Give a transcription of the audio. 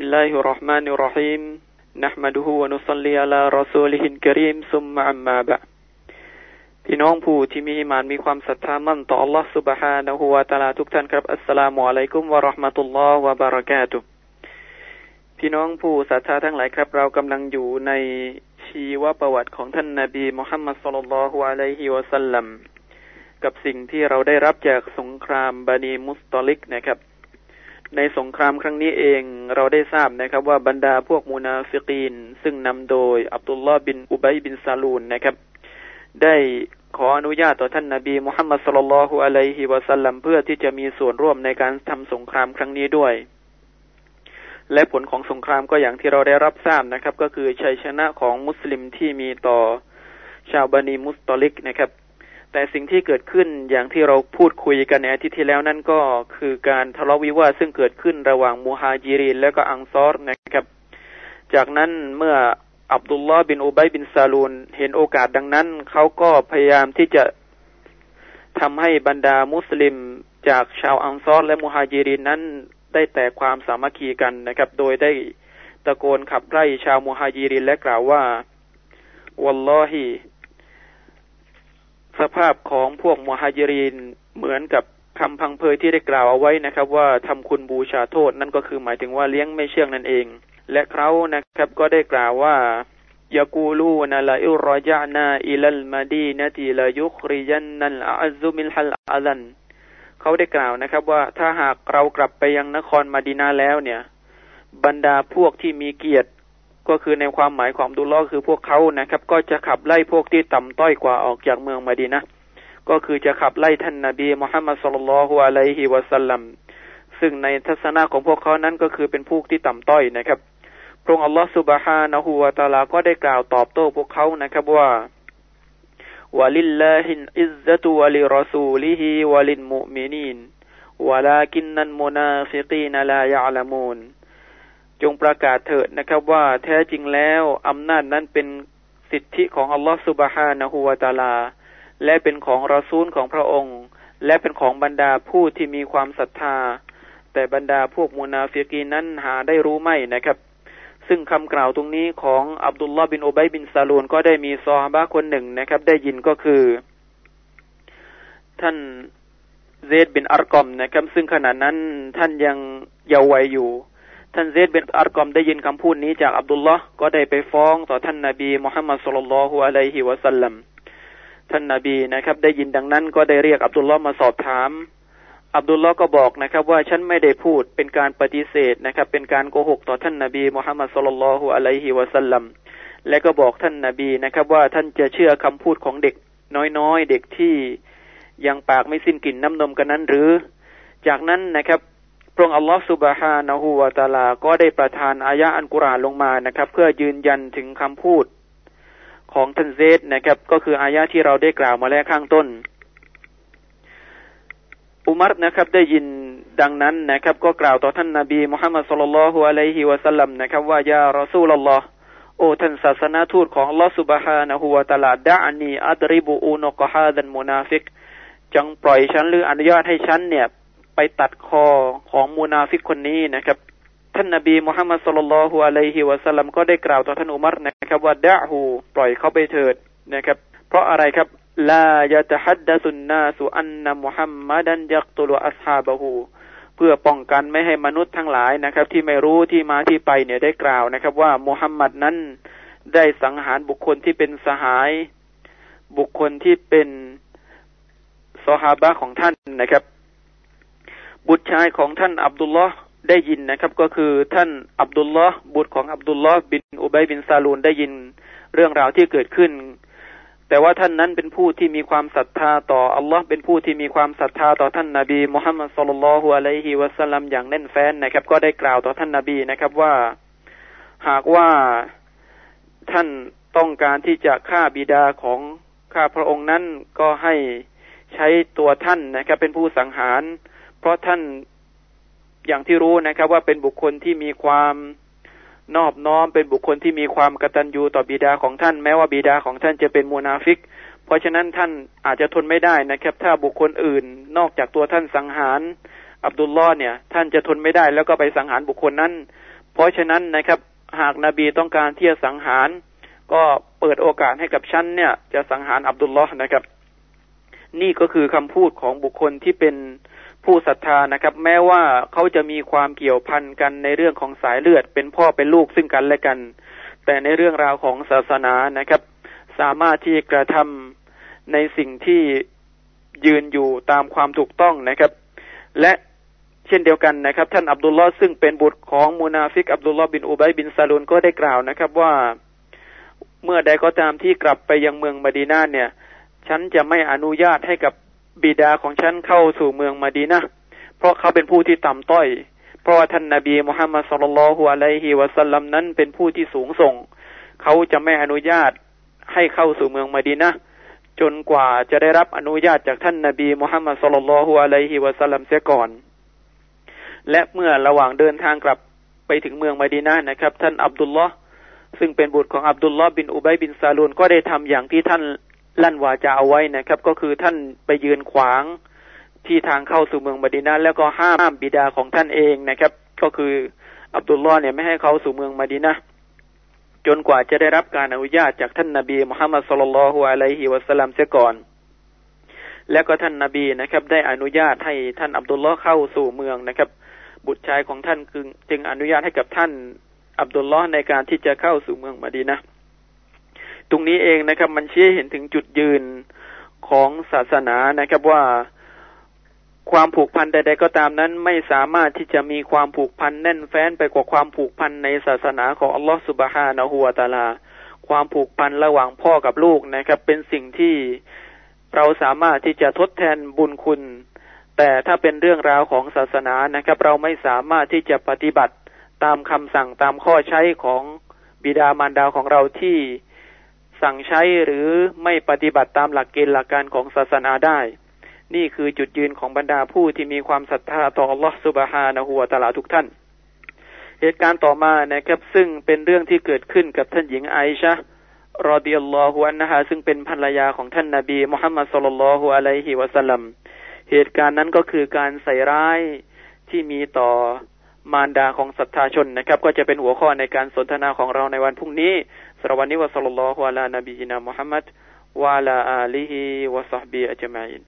الله الرحمن الرحيم نحمده ونصلي على رسوله الكريم ثم أما بعد พี่น้องผู้ที่มีอิมานมีความศรัทธามั่นต่อ Allah سبحانه และ تعالى ทุกท่านครับ อัสสลามุอะลัยกุมวะราะห์มะตุลลอฮ์วะบะเราะกาตุพี่น้องผู้ศรัทธาทั้งหลายครับ เรากำลังอยู่ในชีวประวัติของท่านนาบีมุฮัมมัดสุลลัลลอฮุอะลัยฮิวะสัลลัมกับสิ่งที่เราได้รับจากสงครามบานีมุสตอลิกนะครับ ในสงครามครั้งนี้เองเราได้ทราบนะครับว่าบรรดาพวกมูนาฟิกีน ซึ่งนำโดยอับดุลลอฮ์บินอุบัยบินซาลูนนะครับ ได้ขออนุญาตต่อท่านนาบีมุฮัมมัด صلى الله عليه وسلم เพื่อที่จะมีส่วนร่วมในการทำสงครามครั้งนี้ด้วย และผลของสงครามก็อย่างที่เราได้รับทราบนะครับ ก็คือชัยชนะของมุสลิมที่มีต่อชาวบานีมุสตอลิกนะครับ แต่สิ่งที่เกิดขึ้นอย่างที่เราพูดคุยกันในอาทิตย์ที่แล้วนั่นก็คือการทะเลาะวิวาทซึ่งเกิดขึ้นระหว่างมูฮาจิรินและก็อังซอรนะครับ จากนั้นเมื่ออับดุลลอฮ์บินอุบัยบินซาลูนเห็นโอกาสดังนั้น เขาก็พยายามที่จะทำให้บรรดามุสลิมจากชาวอังซอรและมูฮาจิรินนั้นได้แต่ความสามัคคีกันนะครับ โดยได้ตะโกนขับไล่ชาวมูฮาจิรินและกล่าวว่า วัลลอฮี สภาพของพวกมุฮัจิรินเหมือนกับคำพังเพยที่ได้กล่าวเอาไว้นะครับ ว่าทำคุณบูชาโทษนั่นก็คือหมายถึงว่าเลี้ยงไม่เชื่องนั่นเอง และเขานะครับก็ได้กล่าวว่ายากูลูนาลาอิรจานาอิลลมาดีนติลายุคริยันนัลอาซุมิลฮัลอาลันเขาได้กล่าวนะครับว่าถ้าหากเรากลับไปยังนครมาดีนาแล้วเนี่ย บรรดาพวกที่มีเกียรติ ก็คือในความหมายของดุลลอคือพวกเขานะครับ ก็จะขับไล่พวกที่ต่ำต้อยกว่าออกจากเมืองมาดีนะก็คือจะขับไล่ท่านนาบีมุฮัมมัด صلى الله عليه وسلم ซึ่งในทัศนะของพวกเขานั้นก็คือเป็นพวกที่ต่ำต้อยนะครับ พระองค์อัลลอฮฺ سبحانه وتعالى ก็ได้กล่าวตอบโต้พวกเขานะครับว่า ولله العزة ولرسوله وللمؤمنين ولكن المنافقين لا يعلمون จงประกาศเถิดนะครับว่าแท้จริงแล้วอำนาจนั้นเป็นสิทธิของอัลลอฮฺ سبحانه وتعالى และเป็นของรอซูลของพระองค์ และเป็นของบรรดาผู้ที่มีความศรัทธา แต่บรรดาพวกมูนาฟิกีนั้นหาได้รู้ไม่นะครับ ซึ่งคำกล่าวตรงนี้ของอับดุลลอฮ์บินอุบัยบินซาลูนก็ได้มีซอฮาบะคนหนึ่งนะครับ ได้ยินก็คือ ท่านเซดบินอัรกอมนะครับ ซึ่งขณะนั้นท่านยังเยาว์วัยอยู่ ท่านเซดเบนอัรกอมได้ยินคำพูดนี้จากอับดุลลอฮ์ก็ได้ไปฟ้องต่อท่านนาบีมุฮัมมัดสุลลัลฮุอะลัยฮิวะสัลลัมท่านนาบีนะครับ ได้ยินดังนั้นก็ได้เรียกอับดุลลอฮ์มาสอบถาม อับดุลลอฮ์ก็บอกนะครับ ว่าฉันไม่ได้พูดเป็นการปฏิเสธนะครับ เป็นการโกหกต่อท่านนาบีมุฮัมมัดสุลลัลฮุอะลัยฮิวะสัลลัมและก็บอกท่านนาบีนะครับ ว่าท่านจะเชื่อคำพูดของเด็กน้อยๆเด็กที่ยังปากไม่สิ้นกลิ่นน้ำนมกันนั้นหรือ จากนั้นนะครับ พระองค์อัลลอฮฺสุบฮานะฮูวาตาลา ก็ได้ประทานอายะอัลกุรอานลงมานะครับ เพื่อยืนยันถึงคำพูดของท่านเซดนะครับ ก็คืออายะที่เราได้กล่าวมาแล้วข้างต้น อุมัรนะครับ ได้ยินดังนั้นนะครับ ก็กล่าวต่อท่านนาบีมุฮัมมัดสุลลัลฮุอะลัยฮิวะสัลลัมนะครับ ว่าيا رسول الله โอ้ท่านศาสนาทูตของอัลลอฮฺสุบฮานะฮูวาตาลาدعني أضرب عنق هذا المنافقจงปล่อยฉันหรืออนุญาตให้ฉันเนี่ย ตัดคอของมูนาฟิกคนนี้นะครับ ท่านนาบีมุฮัมมัดสุลลัลฮุอะลัยฮิวะสัลลัมก็ได้กล่าวต่อท่านอุมัรนะครับ ว่าดะฮูปล่อยเขาไปเถิดนะครับ เพราะอะไรครับลายะตะฮัดดะสุนนาสุอันนะมุฮัมมัดันยักตุลอัสฮาบะฮูเพื่อป้องกันไม่ให้มนุษย์ทั้งหลายนะครับ ที่ไม่รู้ที่มาที่ไปเนี่ยได้กล่าวนะครับ ว่ามุฮัมมัดนั้นได้สังหารบุคคลที่เป็นสหาย บุคคลที่เป็นซอฮาบะของท่านนะครับ บุตรชายของท่านอับดุลลอฮ์ได้ยินนะครับ ก็คือท่านอับดุลลอฮ์บุตรของอับดุลลอฮ์บินอุบัยบินซาลูนได้ยินเรื่องราวที่เกิดขึ้น แต่ว่าท่านนั้นเป็นผู้ที่มีความศรัทธาต่ออัลลอฮ์เป็นผู้ที่มีความศรัทธาต่อท่านนาบีมุฮัมมัดสุลลัลฮุอะลัยฮิวะสัลลัมอย่างแน่นแฟ้นนะครับ ก็ได้กล่าวต่อท่านนาบีนะครับว่าหากว่าท่านต้องการที่จะฆ่าบิดาของข้าพระองค์นั้นก็ให้ใช้ตัวท่านนะครับ เป็นผู้สังหาร เพราะท่านอย่างที่รู้นะครับ ว่าเป็นบุคคลที่มีความนอบน้อมเป็นบุคคลที่มีความกตัญญูต่อบิดาของท่านแม้ว่าบิดาของท่านจะเป็นมูนาฟิก เพราะฉะนั้นท่านอาจจะทนไม่ได้นะครับ ถ้าบุคคลอื่นนอกจากตัวท่านสังหารอับดุลลอฮ์เนี่ย ท่านจะทนไม่ได้แล้วก็ไปสังหารบุคคลนั้น เพราะฉะนั้นนะครับ หากนาบีต้องการที่จะสังหาร ก็เปิดโอกาสให้กับฉันเนี่ย จะสังหารอับดุลลอฮ์นะครับ นี่ก็คือคำพูดของบุคคลที่เป็น ผู้ศรัทธานะครับ แม้ว่าเขาจะมีความเกี่ยวพันกันในเรื่องของสายเลือด เป็นพ่อเป็นลูกซึ่งกันและกัน แต่ในเรื่องราวของศาสนานะครับ สามารถที่กระทำในสิ่งที่ยืนอยู่ตามความถูกต้องนะครับ และเช่นเดียวกันนะครับ ท่านอับดุลลอฮ์ซึ่งเป็นบุตรของมูนาฟิกอับดุลลอฮ์บินอุบัยบินซาลุนก็ได้กล่าวนะครับ ว่าเมื่อใดก็ตามที่กลับไปยังเมืองมดีนาเนี่ย ฉันจะไม่อนุญาตให้กับ บิดาของฉันเข้าสู่เมืองมาดีนะเพราะเขาเป็นผู้ที่ต่ำต้อย เพราะว่าท่านนาบีมุฮัมมัดสุลลัลฮุอะลัยฮิวะสัลลัมนั้นเป็นผู้ที่สูงส่ง เขาจะไม่อนุญาตให้เข้าสู่เมืองมาดีนะจนกว่าจะได้รับอนุญาตจากท่านนาบีมุฮัมมัดสุลลัลฮุอะลัยฮิวะสัลลัมเสียก่อน และเมื่อระหว่างเดินทางกลับไปถึงเมืองมาดีนะนะครับ ท่านอับดุลลอฮ์ซึ่งเป็นบุตรของอับดุลลอฮ์บินอุบัยบินซาลูนก็ได้ทำอย่างที่ท่าน ลั่นวาจาเอาไว้นะครับ ก็คือท่านไปยืนขวางที่ทางเข้าสู่เมืองมดีนาแล้วก็ห้ามบิดาของท่านเองนะครับ ก็คืออับดุลลอฮ์เนี่ยไม่ให้เขาสู่เมืองมดีนาจนกว่าจะได้รับการอนุญาตจากท่านนาบีมุฮัมมัดสุลลัลฮุอะลัยฮิวะสัลลัมเสียก่อน แล้วก็ท่านนาบีนะครับ ได้อนุญาตให้ท่านอับดุลลอฮ์เข้าสู่เมืองนะครับ บุตรชายของท่านจึงอนุญาตให้กับท่านอับดุลลอฮ์ในการที่จะเข้าสู่เมืองมดีนะ ตรงนี้เองนะครับ มันชี้เห็นถึงจุดยืนของศาสนานะครับว่าความผูกพันใด ๆ ก็ตามนั้นไม่สามารถที่จะมีความผูกพันแน่นแฟ้นไปกว่าความผูกพันในศาสนาของอัลลอฮฺสุบฮานะฮูวาตาลา ความผูกพันระหว่างพ่อกับลูกนะครับ เป็นสิ่งที่เราสามารถที่จะทดแทนบุญคุณ แต่ถ้าเป็นเรื่องราวของศาสนานะครับ เราไม่สามารถที่จะปฏิบัติตามคำสั่งตามข้อใช้ของบิดามารดาของเราที่ สั่งใช้หรือไม่ปฏิบัติตามหลักเกณฑ์หลักการของศาสนาได้ นี่คือจุดยืนของบรรดาผู้ที่มีความศรัทธาต่ออัลลอฮฺสุบฮานะฮูวตาลาทุกท่าน เหตุการณ์ต่อมานะครับซึ่งเป็นเรื่องที่เกิดขึ้นกับท่านหญิงไอชะรอดิยัลลอฮุอันนะฮะซึ่งเป็นภรรยาของท่านนาบีมุฮัมมัดสุลลัลฮุอะลัยฮิวะสัลลัมเหตุการณ์นั้นก็คือการใส่ร้ายที่มีต่อมารดาของศรัทธาชนนะครับ ก็จะเป็นหัวข้อในการสนทนาของเราในวันพรุ่งนี้ สำหรับวันนี้วะสัล